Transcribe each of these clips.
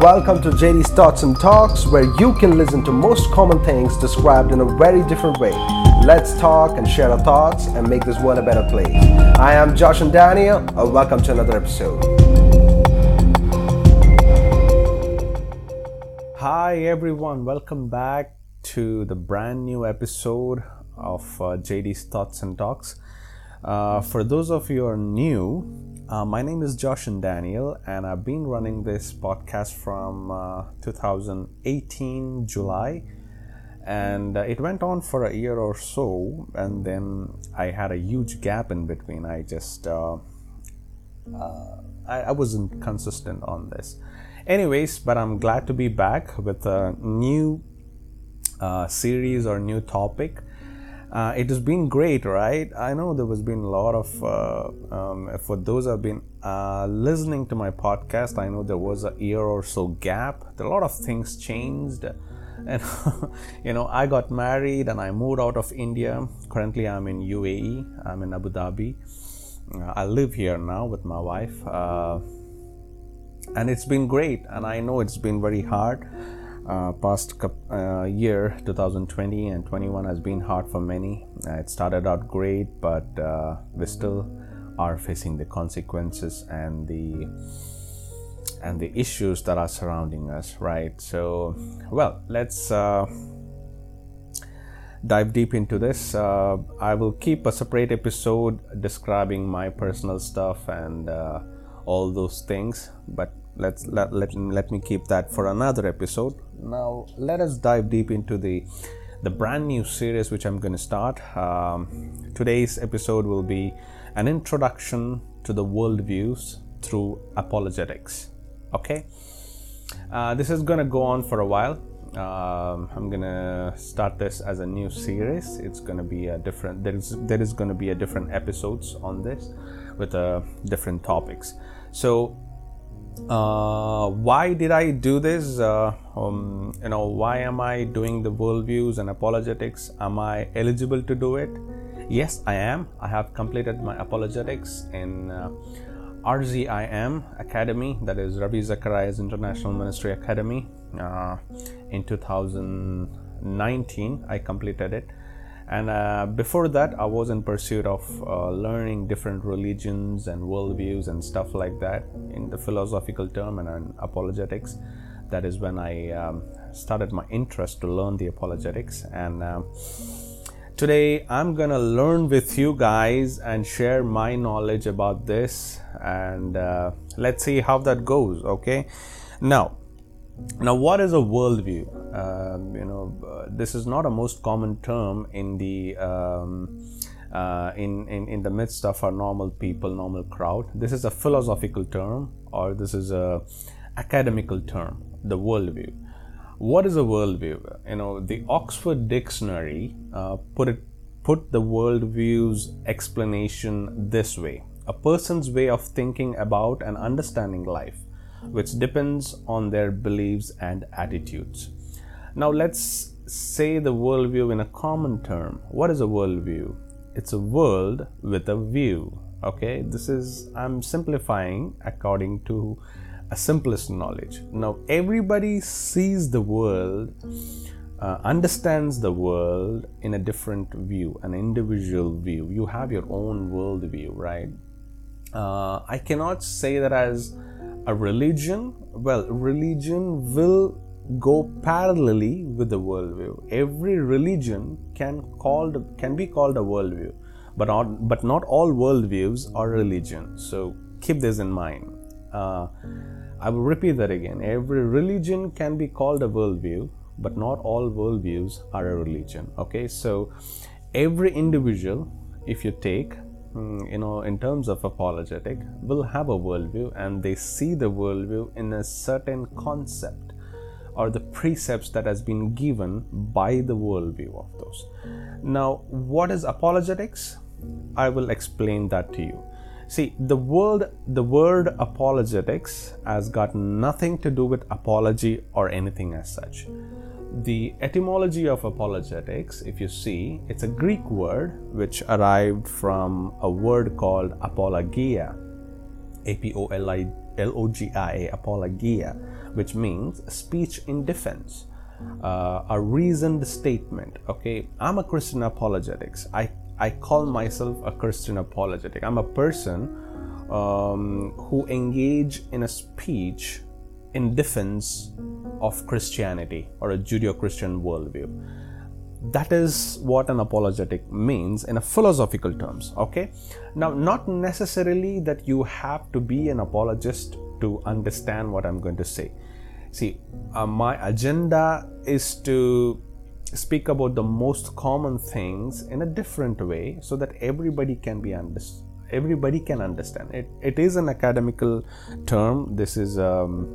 Welcome to JD's Thoughts and Talks, where you can listen to most common things described in a very different way. Let's talk and share our thoughts and make this world a better place. I am Josh and Daniel, and welcome to another episode. Hi, everyone. Welcome back to the brand new episode of uh, JD's Thoughts and Talks. Uh, for those of you who are new, uh, my name is Josh and Daniel, and I've been running this podcast from uh, 2018 July, and uh, it went on for a year or so, and then I had a huge gap in between. I just uh, I, I wasn't consistent on this. Anyways, but I'm glad to be back with a new uh, series or new topic uh, it has been great, right? I know there has been a lot of, uh, um, for those have been uh, listening to my podcast, I know there was a year or so gap. A lot of things changed. And, you know, I got married and I moved out of India. Currently, I'm in UAE, I'm in Abu Dhabi. Uh, I live here now with my wife. Uh, and it's been great. And I know it's been very hard uh, past uh, year 2020 and 21 has been hard for many. Uh, it started out great but uh, we still are facing the consequences and the and the issues that are surrounding us right? So well let's uh, dive deep into this. Uh, i will keep a separate episode describing my personal stuff and all those things but let's let, let, let me keep that for another episode now let us dive deep into the the brand new series which i'm going to start. Um, today's episode will be an introduction to the worldviews through apologetics okay? Uh, this is going to go on for a while. Um, i'm going to start this as a new series. It's going to be a different there is there is going to be a different episodes on this with uh, different topics. So uh, why did I do this? Uh, um, you know, why am I doing the worldviews and apologetics? Am I eligible to do it? Yes, I am. I have completed my apologetics in uh, RZIM Academy, that is Ravi Zacharias International Ministry Academy, uh, in 2019. I completed it and uh, before that i was in pursuit of uh, learning different religions and worldviews and stuff like that in the philosophical term and in apologetics. That is when i um, started my interest to learn the apologetics. And um, today i'm gonna learn with you guys and share my knowledge about this. And uh, let's see how that goes okay? Now now, what is a worldview? Um, you know, uh, this is not a most common term in the um, uh, in, in in the midst of our normal people, normal crowd. This is a philosophical term, or this is a academical term. The worldview. What is a worldview? You know, the Oxford Dictionary uh, put it put the worldview's explanation this way: a person's way of thinking about and understanding life which depends on their beliefs and attitudes. Now, let's say the worldview in a common term. What is a worldview? It's a world with a view. Okay, this is, I'm simplifying according to a simplest knowledge. Now, everybody sees the world, uh, understands the world in a different view, an individual view. You have your own worldview, right? Uh, I cannot say that as a religion well religion will go parallelly with the worldview. Every religion can called can be called a worldview but not but not all worldviews are religion. So keep this in mind. Uh, i will repeat that again. Every religion can be called a worldview but not all worldviews are a religion. Okay so every individual if you take Mm, you know, in terms of apologetic, will have a worldview and they see the worldview in a certain concept or the precepts that has been given by the worldview of those. Now, what is apologetics? I will explain that to you. See, the word the word apologetics has got nothing to do with apology or anything as such the etymology of apologetics, if you see, it's a Greek word which arrived from a word called apologia, A P O L I L O G I A, apologia, which means speech in defense. Uh, a reasoned statement. Okay, I'm a Christian apologetics. I I call myself a Christian apologetic. I'm a person um, who engage in a speech in defense of Christianity or a Judeo-Christian worldview. That is what an apologetic means in a philosophical terms. Okay, now not necessarily that you have to be an apologist to understand what I'm going to say. See, uh, my agenda is to speak about the most common things in a different way so that everybody can be understood everybody can understand it it is an academical term this is a um,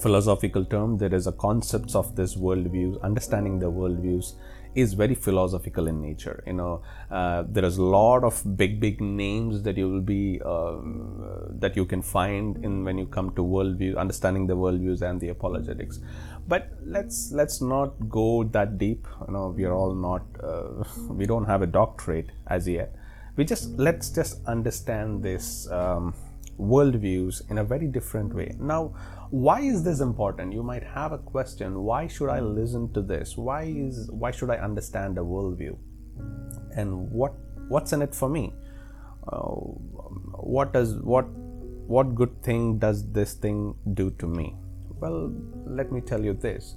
philosophical term there is a concepts of this worldview understanding the worldviews is very philosophical in nature. You know uh, there is a lot of big big names that you will be um, that you can find in when you come to worldview understanding the worldviews and the apologetics. But let's let's not go that deep. You know we are all not uh, we don't have a doctorate as yet. We just let's just understand this um, worldviews in a very different way. Now why is this important? You might have a question why should i listen to this? Why is why should i understand a worldview? And what what's in it for me? Uh, what does what what good thing does this thing do to me? Well, let me tell you this.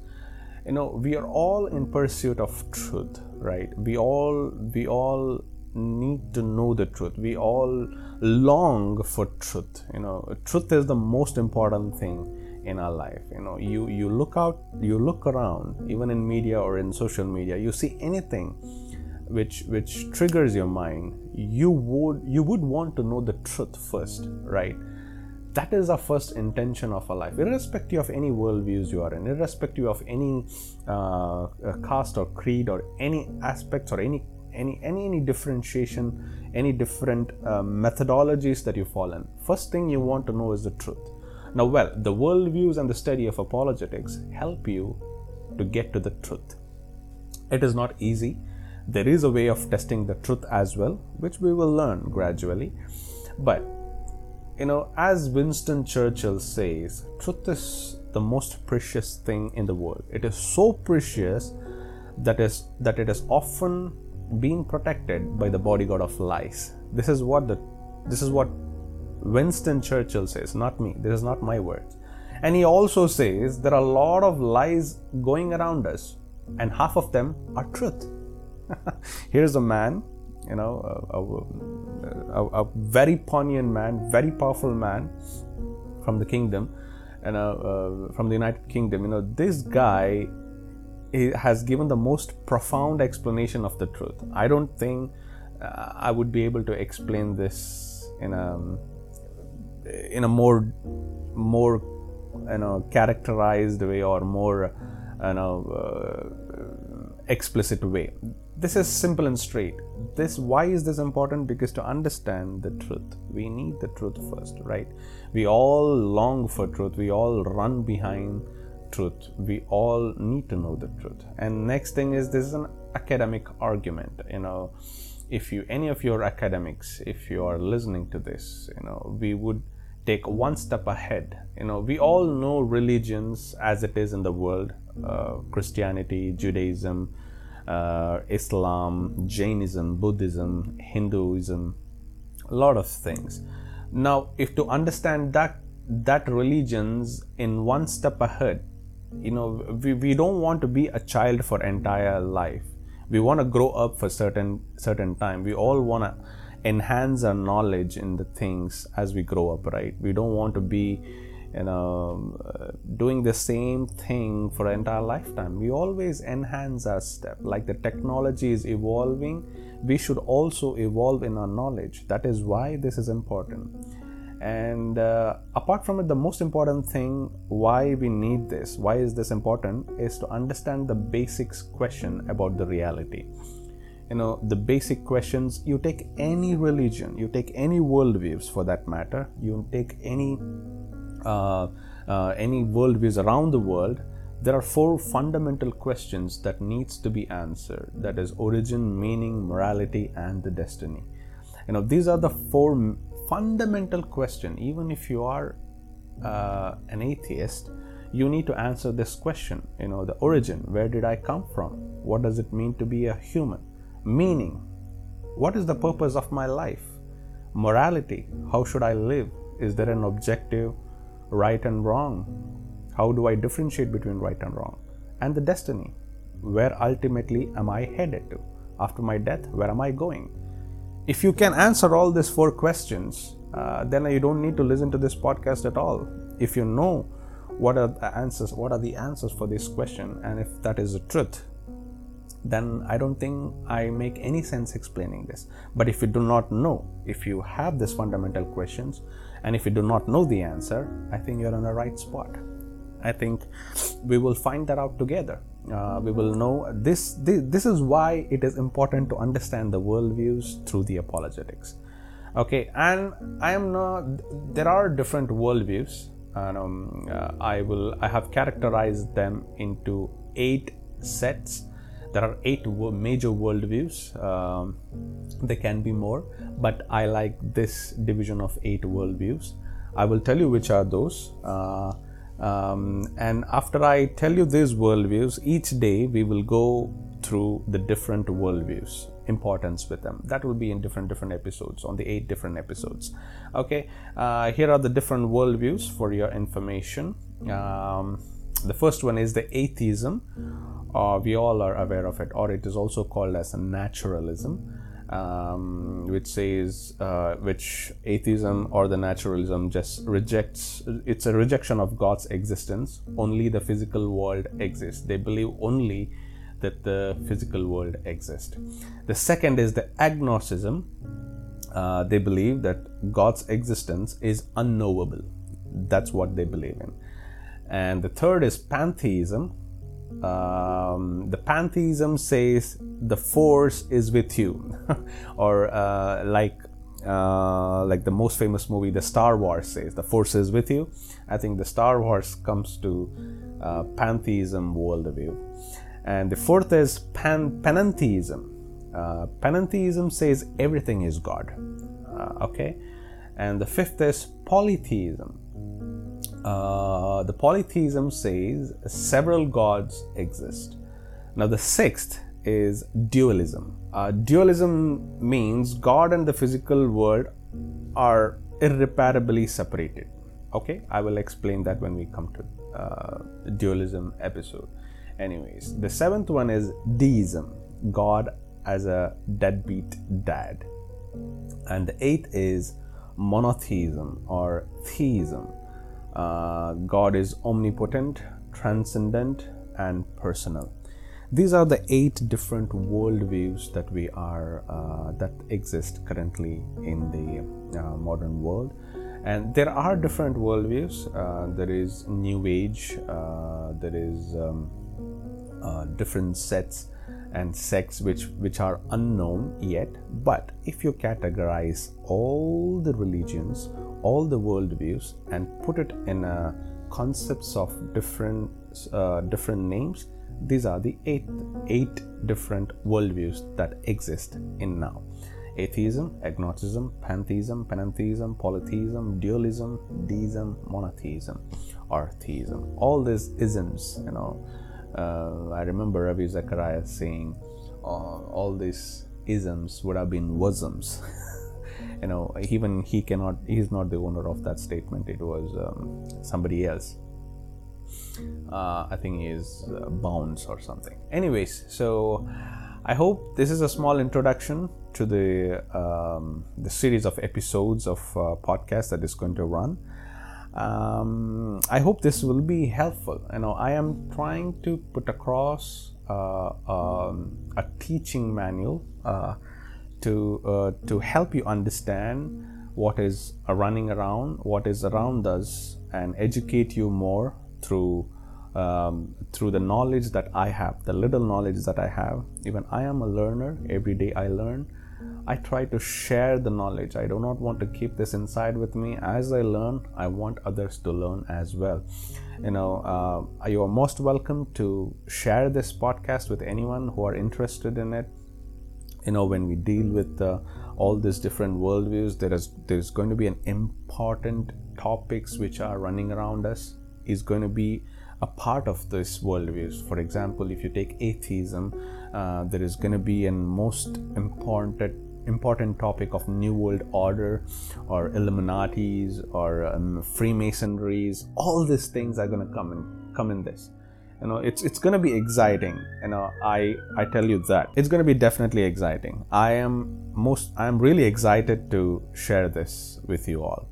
You know, we are all in pursuit of truth, right? We all we all need to know the truth. We all long for truth. You know, truth is the most important thing in our life. You know, you you look out, you look around, even in media or in social media, you see anything which which triggers your mind you would you would want to know the truth first right that is our first intention of our life irrespective of any worldviews you are in irrespective of any uh, uh, caste or creed or any aspects or any any any, any differentiation any different uh, methodologies that you fall in first thing you want to know is the truth. Now well the worldviews and the study of apologetics help you to get to the truth. It is not easy. There is a way of testing the truth as well which we will learn gradually. But you know, as Winston Churchill says, truth is the most precious thing in the world. It is so precious that is that it is often being protected by the bodyguard of lies. This is what the this is what Winston Churchill says, not me. This is not my words. And he also says there are a lot of lies going around us, and half of them are truth. Here's a man you know, a, a, a, very poignant man, very powerful man from the kingdom, and uh, uh, from the United Kingdom. You know, this guy has given the most profound explanation of the truth. I don't think uh, I would be able to explain this in a in a more more you know characterized way or more you know uh, explicit way. This is simple and straight. This why is this important? Because to understand the truth we need the truth first right? We all long for truth. We all run behind truth. We all need to know the truth. And next thing is this is an academic argument you know. If you any of your academics if you are listening to this you know we would take one step ahead. You know we all know religions as it is in the world uh, christianity judaism uh, Islam, Jainism, Buddhism, Hinduism, a lot of things. Now, if to understand that that religions in one step ahead, you know, we, we don't want to be a child for entire life. We want to grow up for certain certain time. We all want to enhance our knowledge in the things as we grow up, right? We don't want to be you know doing the same thing for entire lifetime we always enhance our step like the technology is evolving we should also evolve in our knowledge that is why this is important and uh, apart from it the most important thing why we need this why is this important is to understand the basics question about the reality you know the basic questions you take any religion you take any worldviews for that matter you take any uh, uh, any worldviews around the world, there are four fundamental questions that needs to be answered. That is origin, meaning, morality, and the destiny. You know, these are the four fundamental question, Even if you are uh, an atheist, you need to answer this question. You know the origin where did i come from? What does it mean to be a human? Meaning what is the purpose of my life? Morality how should i live? Is there an objective right and wrong? How do i differentiate between right and wrong? And the destiny where ultimately am i headed to? After my death where am i going if you can answer all these four questions uh, then you don't need to listen to this podcast at all. If you know what are the answers what are the answers for this question and if that is the truth then i don't think i make any sense explaining this. But if you do not know if you have these fundamental questions and if you do not know the answer i think you're on the right spot. I think we will find that out together uh, we will know this, this this is why it is important to understand the worldviews through the apologetics okay and i am not there are different worldviews and um, uh, I will I have characterized them into eight sets. There are eight major worldviews. Um, there can be more, but I like this division of eight worldviews. I will tell you which are those. Uh, um, and after I tell you these worldviews, each day we will go through the different worldviews importance with them. That will be in different different episodes on the eight different episodes. Okay uh, here are the different worldviews for your information. Um, the first one is the atheism. Uh, we all are aware of it or it is also called as naturalism um, which says uh, which atheism or the naturalism just rejects it's a rejection of god's existence only the physical world exists they believe only that the physical world exists. The second is the agnosticism. Uh, they believe that God's existence is unknowable. That's what they believe in. And the third is pantheism. Um, the pantheism says the force is with you, or uh, like uh, like the most famous movie, the Star Wars says the force is with you. I think the Star Wars comes to uh, pantheism worldview. And the fourth is pan- panentheism. Uh, panentheism says everything is God. Uh, okay. And the fifth is polytheism. Uh, the polytheism says several gods exist. Now, the sixth is dualism. Uh, dualism means God and the physical world are irreparably separated. Okay, I will explain that when we come to uh, dualism episode. Anyways, the seventh one is deism, God as a deadbeat dad. And the eighth is monotheism or theism. Uh, God is omnipotent, transcendent, and personal. These are the eight different worldviews that we are uh, that exist currently in the uh, modern world, and there are different worldviews. Uh, there is New Age. Uh, there is um, uh, different sets and sects which which are unknown yet but if you categorize all the religions all the worldviews and put it in a concepts of different uh, different names these are the eight eight different worldviews that exist in now. Atheism agnosticism pantheism panentheism polytheism dualism deism monotheism or theism all these isms you know uh, I remember Ravi Zacharias saying uh, all these isms would have been wasms. you know, even he cannot, he's not the owner of that statement, it was um, somebody else. Uh, I think he is uh, Bounds or something. Anyways, so I hope this is a small introduction to the um, the series of episodes of uh, podcast that is going to run um, i hope this will be helpful you know i am trying to put across uh, um, a teaching manual uh, to uh, to help you understand what is running around what is around us and educate you more through um, through the knowledge that I have, the little knowledge that I have. Even I am a learner. Every day I learn. I try to share the knowledge. I do not want to keep this inside with me. As I learn, I want others to learn as well. You know, uh, you are most welcome to share this podcast with anyone who are interested in it. you know when we deal with uh, all these different worldviews there is there's going to be an important topics which are running around us is going to be a part of this worldviews for example if you take atheism uh, there is going to be a most important important topic of new world order or illuminatis or um, freemasonries. All these things are going to come in come in this. You know it's it's going to be exciting. You know i i tell you that. It's going to be definitely exciting. I am most i'm really excited to share this with you all.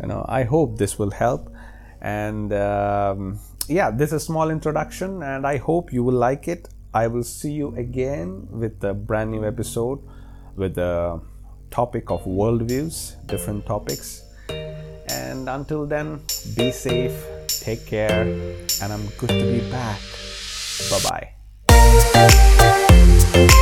You know i hope this will help. And um, yeah this is a small introduction and i hope you will like it i will see you again with a brand new episode with the topic of worldviews different topics. And until then be safe take care and i'm good to be back. Bye bye